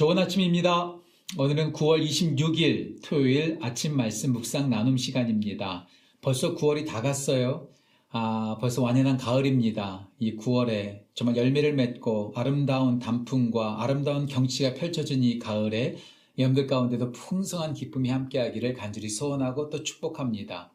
좋은 아침입니다. 오늘은 9월 26일 토요일 아침 말씀 묵상 나눔 시간입니다. 벌써 9월이 다 갔어요. 아, 벌써 완연한 가을입니다. 이 9월에 정말 열매를 맺고 아름다운 단풍과 아름다운 경치가 펼쳐진 이 가을에 여러분들 가운데도 풍성한 기쁨이 함께하기를 간절히 소원하고 또 축복합니다.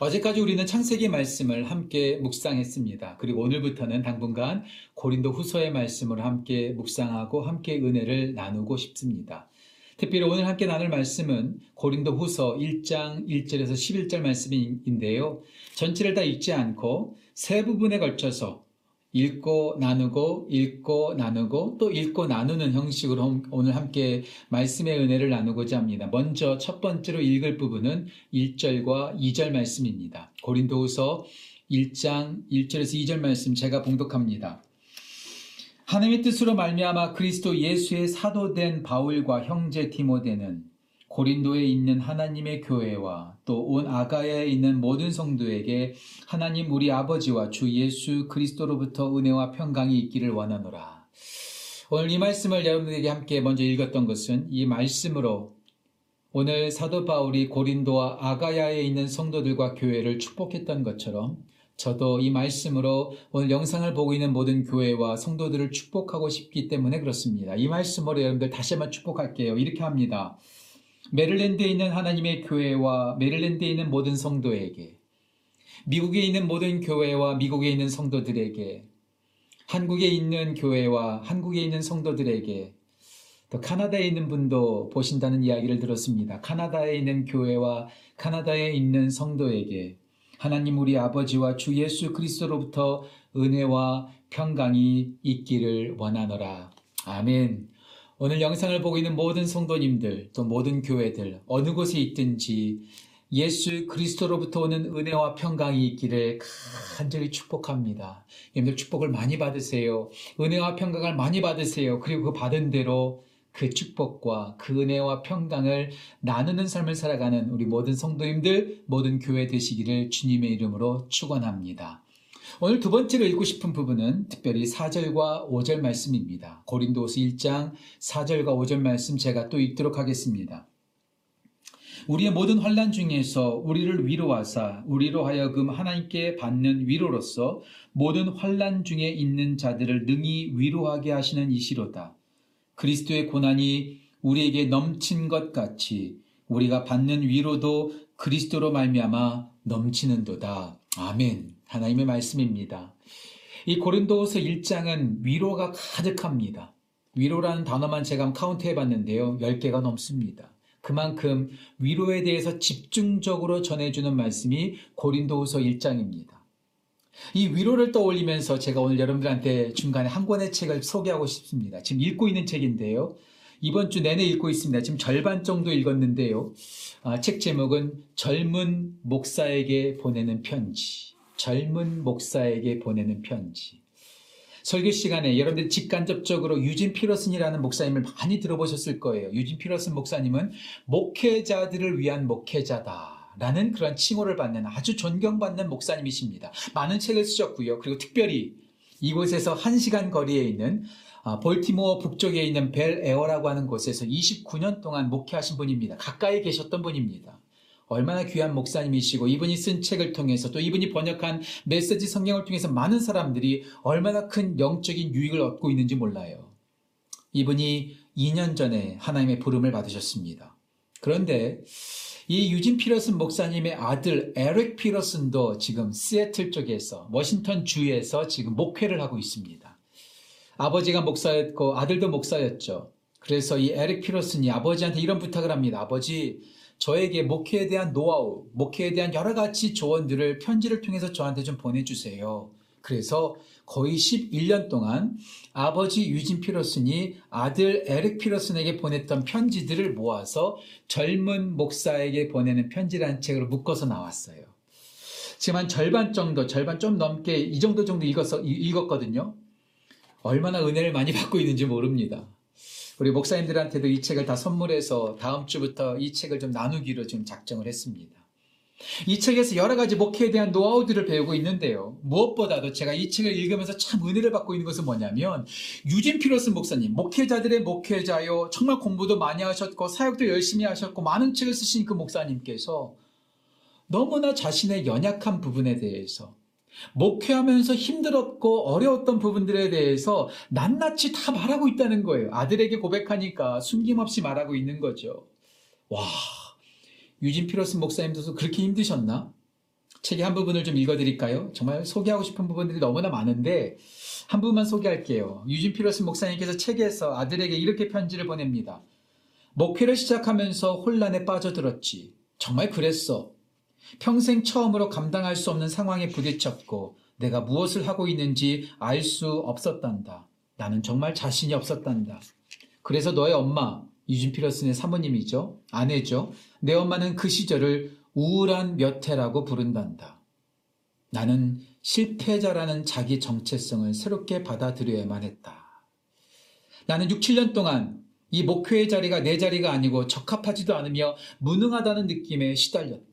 어제까지 우리는 창세기 말씀을 함께 묵상했습니다. 그리고 오늘부터는 당분간 고린도 후서의 말씀을 함께 묵상하고 함께 은혜를 나누고 싶습니다. 특별히 오늘 함께 나눌 말씀은 고린도 후서 1장 1절에서 11절 말씀인데요. 전체를 다 읽지 않고 세 부분에 걸쳐서 읽고 나누고 읽고 나누고 또 읽고 나누는 형식으로 오늘 함께 말씀의 은혜를 나누고자 합니다. 먼저 첫 번째로 읽을 부분은 1절과 2절 말씀입니다. 고린도후서 1장 1절에서 2절 말씀 제가 봉독합니다. 하나님의 뜻으로 말미암아 그리스도 예수의 사도된 바울과 형제 디모데는 고린도에 있는 하나님의 교회와 또 온 아가야에 있는 모든 성도에게 하나님 우리 아버지와 주 예수 그리스도로부터 은혜와 평강이 있기를 원하노라. 오늘 이 말씀을 여러분들에게 함께 먼저 읽었던 것은 이 말씀으로 오늘 사도 바울이 고린도와 아가야에 있는 성도들과 교회를 축복했던 것처럼 저도 이 말씀으로 오늘 영상을 보고 있는 모든 교회와 성도들을 축복하고 싶기 때문에 그렇습니다. 이 말씀으로 여러분들 다시 한번 축복할게요. 이렇게 합니다. 메릴랜드에 있는 하나님의 교회와 메릴랜드에 있는 모든 성도에게, 미국에 있는 모든 교회와 미국에 있는 성도들에게, 한국에 있는 교회와 한국에 있는 성도들에게, 또 카나다에 있는 분도 보신다는 이야기를 들었습니다. 카나다에 있는 교회와 카나다에 있는 성도에게 하나님 우리 아버지와 주 예수 그리스도로부터 은혜와 평강이 있기를 원하노라. 아멘. 오늘 영상을 보고 있는 모든 성도님들, 또 모든 교회들, 어느 곳에 있든지 예수 그리스도로부터 오는 은혜와 평강이 있기를 간절히 축복합니다. 여러분들 축복을 많이 받으세요. 은혜와 평강을 많이 받으세요. 그리고 그 받은 대로 그 축복과 그 은혜와 평강을 나누는 삶을 살아가는 우리 모든 성도님들, 모든 교회 되시기를 주님의 이름으로 축원합니다. 오늘 두 번째로 읽고 싶은 부분은 특별히 4절과 5절 말씀입니다. 고린도서 1장 4절과 5절 말씀 제가 또 읽도록 하겠습니다. 우리의 모든 환란 중에서 우리를 위로하사 우리로 하여금 하나님께 받는 위로로서 모든 환란 중에 있는 자들을 능히 위로하게 하시는 이시로다. 그리스도의 고난이 우리에게 넘친 것 같이 우리가 받는 위로도 그리스도로 말미암아 넘치는도다. 아멘. 하나님의 말씀입니다. 이 고린도후서 1장은 위로가 가득합니다. 위로라는 단어만 제가 카운트해 봤는데요. 10개가 넘습니다. 그만큼 위로에 대해서 집중적으로 전해주는 말씀이 고린도후서 1장입니다. 이 위로를 떠올리면서 제가 오늘 여러분들한테 중간에 한 권의 책을 소개하고 싶습니다. 지금 읽고 있는 책인데요. 이번 주 내내 읽고 있습니다. 지금 절반 정도 읽었는데요. 아, 책 제목은 젊은 목사에게 보내는 편지. 젊은 목사에게 보내는 편지. 설교 시간에 여러분들 직간접적으로 유진 피러슨이라는 목사님을 많이 들어보셨을 거예요. 유진 피러슨 목사님은 목회자들을 위한 목회자다. 라는 그런 칭호를 받는 아주 존경받는 목사님이십니다. 많은 책을 쓰셨고요. 그리고 특별히 이곳에서 1시간 거리에 있는 아, 볼티모어 북쪽에 있는 벨 에어라고 하는 곳에서 29년 동안 목회하신 분입니다. 가까이 계셨던 분입니다. 얼마나 귀한 목사님이시고 이분이 쓴 책을 통해서 또 이분이 번역한 메시지 성경을 통해서 많은 사람들이 얼마나 큰 영적인 유익을 얻고 있는지 몰라요. 이분이 2년 전에 하나님의 부름을 받으셨습니다. 그런데 이 유진 피터슨 목사님의 아들 에릭 피터슨도 지금 시애틀 쪽에서 워싱턴 주에서 지금 목회를 하고 있습니다. 아버지가 목사였고 아들도 목사였죠. 그래서 이 에릭 피러슨이 아버지한테 이런 부탁을 합니다. 아버지, 저에게 목회에 대한 노하우, 목회에 대한 여러 가지 조언들을 편지를 통해서 저한테 좀 보내주세요. 그래서 거의 11년 동안 아버지 유진 피러슨이 아들 에릭 피러슨에게 보냈던 편지들을 모아서 젊은 목사에게 보내는 편지라는 책으로 묶어서 나왔어요. 지금 한 절반 정도, 절반 좀 넘게 이 정도 정도 읽어서, 읽었거든요. 얼마나 은혜를 많이 받고 있는지 모릅니다. 우리 목사님들한테도 이 책을 다 선물해서 다음 주부터 이 책을 좀 나누기로 지금 작정을 했습니다. 이 책에서 여러 가지 목회에 대한 노하우들을 배우고 있는데요. 무엇보다도 제가 이 책을 읽으면서 참 은혜를 받고 있는 것은 뭐냐면 유진 피러스 목사님, 목회자들의 목회자요. 정말 공부도 많이 하셨고 사역도 열심히 하셨고 많은 책을 쓰신 그 목사님께서 너무나 자신의 연약한 부분에 대해서 목회하면서 힘들었고 어려웠던 부분들에 대해서 낱낱이 다 말하고 있다는 거예요. 아들에게 고백하니까 숨김없이 말하고 있는 거죠. 와, 유진 피러스 목사님도 그렇게 힘드셨나? 책의 한 부분을 좀 읽어드릴까요? 정말 소개하고 싶은 부분들이 너무나 많은데 한 부분만 소개할게요. 유진 피러스 목사님께서 책에서 아들에게 이렇게 편지를 보냅니다. 목회를 시작하면서 혼란에 빠져들었지. 정말 그랬어. 평생 처음으로 감당할 수 없는 상황에 부딪혔고 내가 무엇을 하고 있는지 알 수 없었단다. 나는 정말 자신이 없었단다. 그래서 너의 엄마, 유진 피러슨의 사모님이죠. 아내죠. 내 엄마는 그 시절을 우울한 몇 해라고 부른단다. 나는 실패자라는 자기 정체성을 새롭게 받아들여야만 했다. 나는 6, 7년 동안 이 목회의 자리가 내 자리가 아니고 적합하지도 않으며 무능하다는 느낌에 시달렸다.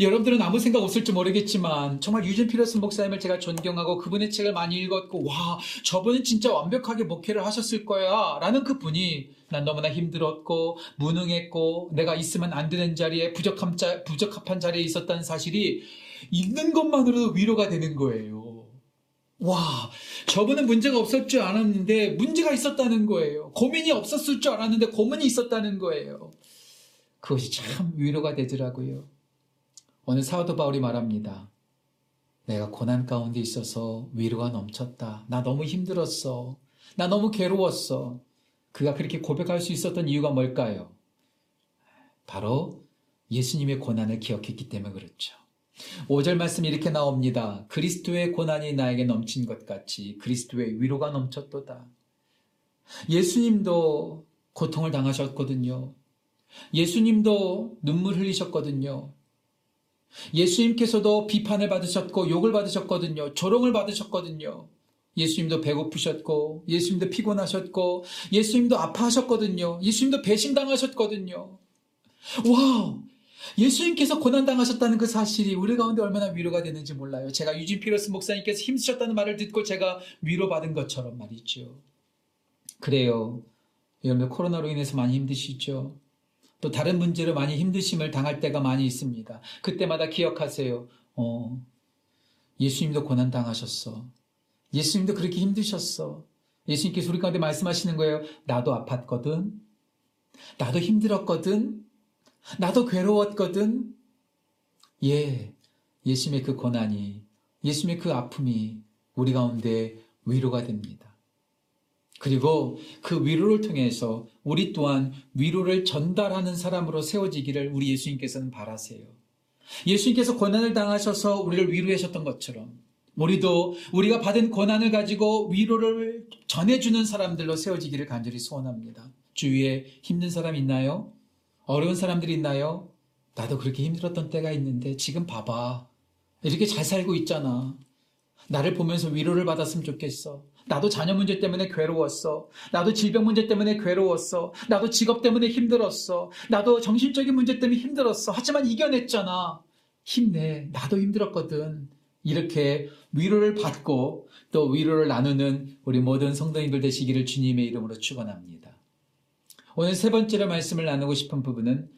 여러분들은 아무 생각 없을지 모르겠지만 정말 유진 피러슨 목사님을 제가 존경하고 그분의 책을 많이 읽었고 와 저분은 진짜 완벽하게 목회를 하셨을 거야 라는 그분이 난 너무나 힘들었고 무능했고 내가 있으면 안 되는 자리에 부적함 자, 부적합한 자리에 있었다는 사실이 있는 것만으로도 위로가 되는 거예요. 와, 저분은 문제가 없을 줄 알았는데 문제가 있었다는 거예요. 고민이 없었을 줄 알았는데 고민이 있었다는 거예요. 그것이 참 위로가 되더라고요. 오늘 사도 바울이 말합니다. 내가 고난 가운데 있어서 위로가 넘쳤다. 나 너무 힘들었어. 나 너무 괴로웠어. 그가 그렇게 고백할 수 있었던 이유가 뭘까요? 바로 예수님의 고난을 기억했기 때문에 그렇죠. 5절 말씀 이렇게 나옵니다. 그리스도의 고난이 나에게 넘친 것 같이 그리스도의 위로가 넘쳤도다. 예수님도 고통을 당하셨거든요. 예수님도 눈물 흘리셨거든요. 예수님께서도 비판을 받으셨고 욕을 받으셨거든요. 조롱을 받으셨거든요. 예수님도 배고프셨고, 예수님도 피곤하셨고, 예수님도 아파하셨거든요. 예수님도 배신당하셨거든요. Wow! 예수님께서 고난당하셨다는 그 사실이 우리 가운데 얼마나 위로가 되는지 몰라요. 제가 유진 피터슨 목사님께서 힘쓰셨다는 말을 듣고 제가 위로받은 것처럼 말이죠. 그래요. 여러분들 코로나로 인해서 많이 힘드시죠? 또 다른 문제로 많이 힘드심을 당할 때가 많이 있습니다. 그때마다 기억하세요. 어, 예수님도 고난 당하셨어. 예수님도 그렇게 힘드셨어. 예수님께서 우리 가운데 말씀하시는 거예요. 나도 아팠거든. 나도 힘들었거든. 나도 괴로웠거든. 예, 예수님의 그 고난이, 예수님의 그 아픔이 우리 가운데 위로가 됩니다. 그리고 그 위로를 통해서 우리 또한 위로를 전달하는 사람으로 세워지기를 우리 예수님께서는 바라세요. 예수님께서 고난을 당하셔서 우리를 위로하셨던 것처럼 우리도 우리가 받은 고난을 가지고 위로를 전해주는 사람들로 세워지기를 간절히 소원합니다. 주위에 힘든 사람 있나요? 어려운 사람들이 있나요? 나도 그렇게 힘들었던 때가 있는데 지금 봐봐. 이렇게 잘 살고 있잖아. 나를 보면서 위로를 받았으면 좋겠어. 나도 자녀 문제 때문에 괴로웠어. 나도 질병 문제 때문에 괴로웠어. 나도 직업 때문에 힘들었어. 나도 정신적인 문제 때문에 힘들었어. 하지만 이겨냈잖아. 힘내. 나도 힘들었거든. 이렇게 위로를 받고 또 위로를 나누는 우리 모든 성도님들 되시기를 주님의 이름으로 축원합니다. 오늘 세 번째로 말씀을 나누고 싶은 부분은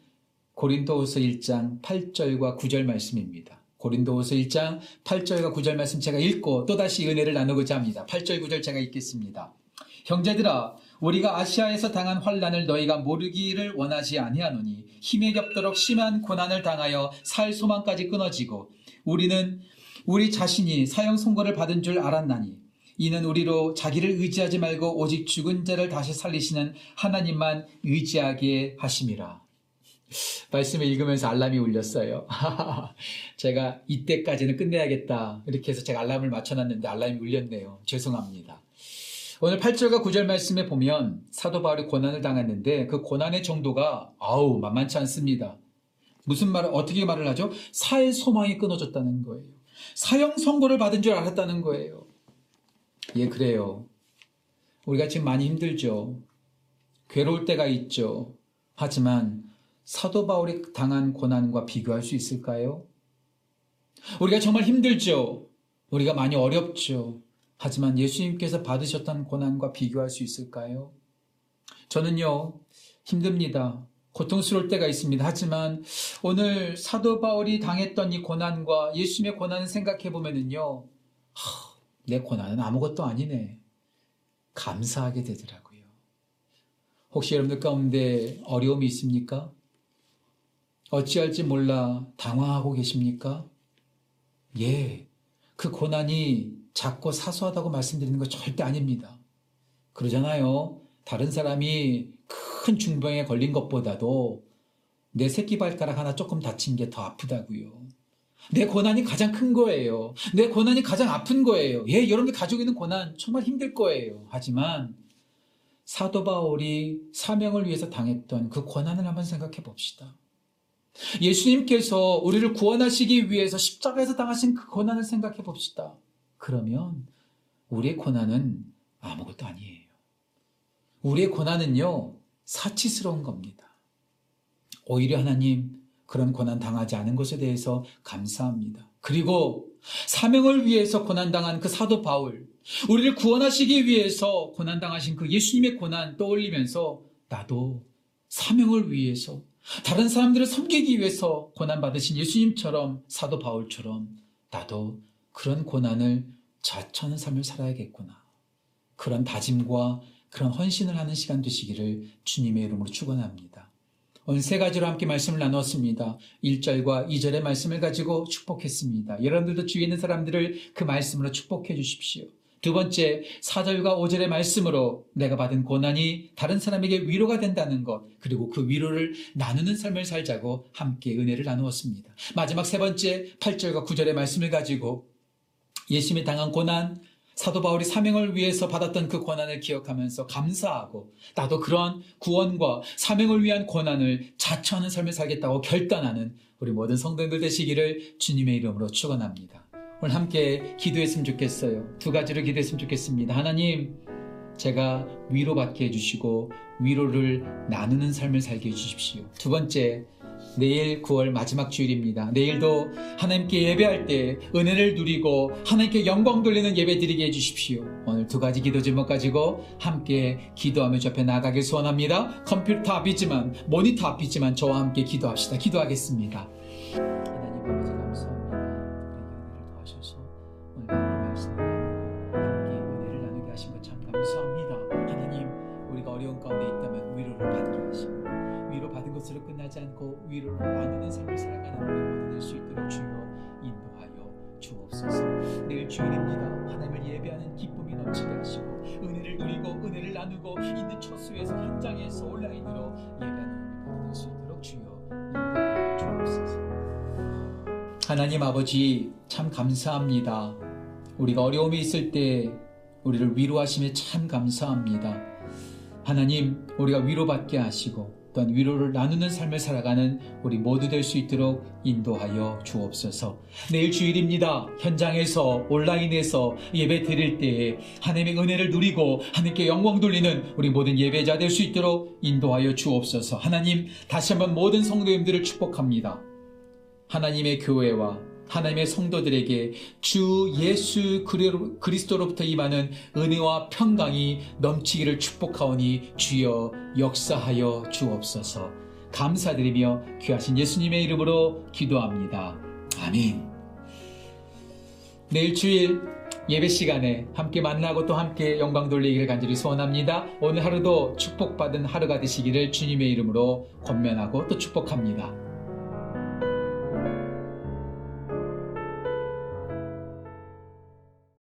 고린도후서 1장 8절과 9절 말씀입니다. 고린도후서 1장 8절과 9절 말씀 제가 읽고 또다시 은혜를 나누고자 합니다. 8절 9절 제가 읽겠습니다. 형제들아 우리가 아시아에서 당한 환란을 너희가 모르기를 원하지 아니하노니 힘에 겹도록 심한 고난을 당하여 살 소망까지 끊어지고 우리는 우리 자신이 사형 선고를 받은 줄 알았나니 이는 우리로 자기를 의지하지 말고 오직 죽은 자를 다시 살리시는 하나님만 의지하게 하심이라. 말씀을 읽으면서 알람이 울렸어요. 제가 이때까지는 끝내야겠다. 이렇게 해서 제가 알람을 맞춰놨는데 알람이 울렸네요. 죄송합니다. 오늘 8절과 9절 말씀에 보면 사도 바울이 고난을 당했는데 그 고난의 정도가 아우 만만치 않습니다. 무슨 말을 어떻게 말을 하죠? 살 소망이 끊어졌다는 거예요. 사형 선고를 받은 줄 알았다는 거예요. 예, 그래요. 우리가 지금 많이 힘들죠. 괴로울 때가 있죠. 하지만 사도 바울이 당한 고난과 비교할 수 있을까요? 우리가 정말 힘들죠. 우리가 많이 어렵죠. 하지만 예수님께서 받으셨던 고난과 비교할 수 있을까요? 저는요, 힘듭니다. 고통스러울 때가 있습니다. 하지만 오늘 사도 바울이 당했던 이 고난과 예수님의 고난을 생각해 보면은요, 내 고난은 아무것도 아니네. 감사하게 되더라고요. 혹시 여러분들 가운데 어려움이 있습니까? 어찌할지 몰라 당황하고 계십니까? 예, 그 고난이 작고 사소하다고 말씀드리는 거 절대 아닙니다. 그러잖아요. 다른 사람이 큰 중병에 걸린 것보다도 내 새끼 발가락 하나 조금 다친 게 더 아프다고요. 내 고난이 가장 큰 거예요. 내 고난이 가장 아픈 거예요. 예, 여러분들 가지고 있는 고난 정말 힘들 거예요. 하지만 사도 바울이 사명을 위해서 당했던 그 고난을 한번 생각해 봅시다. 예수님께서 우리를 구원하시기 위해서 십자가에서 당하신 그 고난을 생각해 봅시다. 그러면 우리의 고난은 아무것도 아니에요. 우리의 고난은요, 사치스러운 겁니다. 오히려 하나님, 그런 고난 당하지 않은 것에 대해서 감사합니다. 그리고 사명을 위해서 고난당한 그 사도 바울, 우리를 구원하시기 위해서 고난당하신 그 예수님의 고난 떠올리면서 나도 사명을 위해서 다른 사람들을 섬기기 위해서 고난받으신 예수님처럼 사도 바울처럼 나도 그런 고난을 자처하는 삶을 살아야겠구나. 그런 다짐과 그런 헌신을 하는 시간 되시기를 주님의 이름으로 축원합니다. 오늘 세 가지로 함께 말씀을 나눴습니다. 1절과 2절의 말씀을 가지고 축복했습니다. 여러분들도 주위에 있는 사람들을 그 말씀으로 축복해 주십시오. 두 번째, 4절과 5절의 말씀으로 내가 받은 고난이 다른 사람에게 위로가 된다는 것, 그리고 그 위로를 나누는 삶을 살자고 함께 은혜를 나누었습니다. 마지막 세 번째, 8절과 9절의 말씀을 가지고 예수님이 당한 고난, 사도 바울이 사명을 위해서 받았던 그 고난을 기억하면서 감사하고 나도 그런 구원과 사명을 위한 고난을 자처하는 삶을 살겠다고 결단하는 우리 모든 성도들 되시기를 주님의 이름으로 축원합니다. 오늘 함께 기도했으면 좋겠어요. 두 가지로 기도했으면 좋겠습니다. 하나님, 제가 위로받게 해주시고 위로를 나누는 삶을 살게 해주십시오. 두 번째, 내일 9월 마지막 주일입니다. 내일도 하나님께 예배할 때 은혜를 누리고 하나님께 영광 돌리는 예배 드리게 해주십시오. 오늘 두 가지 기도 제목 가지고 함께 기도하며 주 앞에 나가길 소원합니다. 컴퓨터 앞이지만 모니터 앞이지만 저와 함께 기도합시다. 기도하겠습니다. 위로를 나누는 삶을 살아가는 우리 모두 될수 있도록 주여 인도하여 주옵소서. 내일 주일입니다. 하나님을 예배하는 기쁨이 넘치게 하시고 은혜를 누리고 은혜를 나누고 있는 처수에서 현장에서 온라인으로 예배하는 우리 모두 될수 있도록 주여 인도하여 주옵소서. 하나님 아버지 참 감사합니다. 우리가 어려움이 있을 때 우리를 위로하심에 참 감사합니다. 하나님 우리가 위로받게 하시고 또한 위로를 나누는 삶을 살아가는 우리 모두 될 수 있도록 인도하여 주옵소서. 내일 주일입니다. 현장에서 온라인에서 예배 드릴 때에 하나님의 은혜를 누리고 하나님께 영광 돌리는 우리 모든 예배자 될 수 있도록 인도하여 주옵소서. 하나님 다시 한번 모든 성도님들을 축복합니다. 하나님의 교회와 하나님의 성도들에게 주 예수 그리스도로부터 임하는 은혜와 평강이 넘치기를 축복하오니 주여 역사하여 주옵소서. 감사드리며 귀하신 예수님의 이름으로 기도합니다. 아멘. 내일 주일 예배 시간에 함께 만나고 또 함께 영광 돌리기를 간절히 소원합니다. 오늘 하루도 축복받은 하루가 되시기를 주님의 이름으로 권면하고 또 축복합니다.